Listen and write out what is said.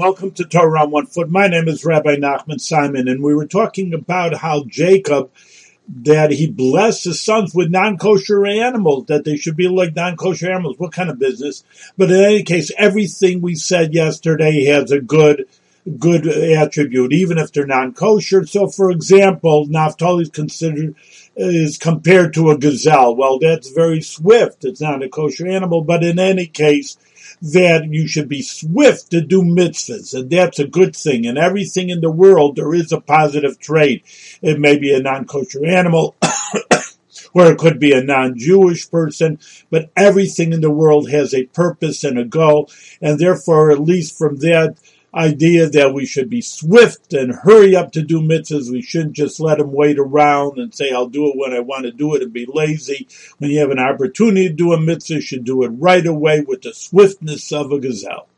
Welcome to Torah on One Foot. My name is Rabbi Nachman Simon, and we were talking about how Jacob, that he blessed his sons with non-kosher animals, that they should be like non-kosher animals. What kind of business? But in any case, everything we said yesterday has a good, good attribute, even if they're non-kosher. So, for example, Naphtali is considered is compared to a gazelle. Well, that's very swift. It's not a kosher animal, but in any case, that you should be swift to do mitzvahs, and that's a good thing. And everything in the world, there is a positive trait. It may be a non-kosher animal, or it could be a non-Jewish person, but everything in the world has a purpose and a goal, and therefore, at least from that idea that we should be swift and hurry up to do mitzvahs. We shouldn't just let them wait around and say, I'll do it when I want to do it and be lazy. When you have an opportunity to do a mitzvah, you should do it right away with the swiftness of a gazelle.